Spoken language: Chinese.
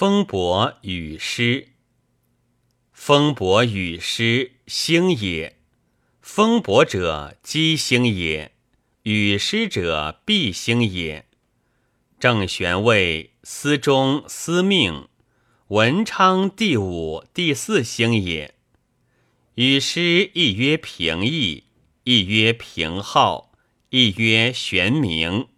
风伯雨师风伯雨师星也。风伯者鸡星也。雨师者必星也。正玄位司中司命。文昌第五第四星也。雨师亦曰平易亦曰平号亦曰玄冥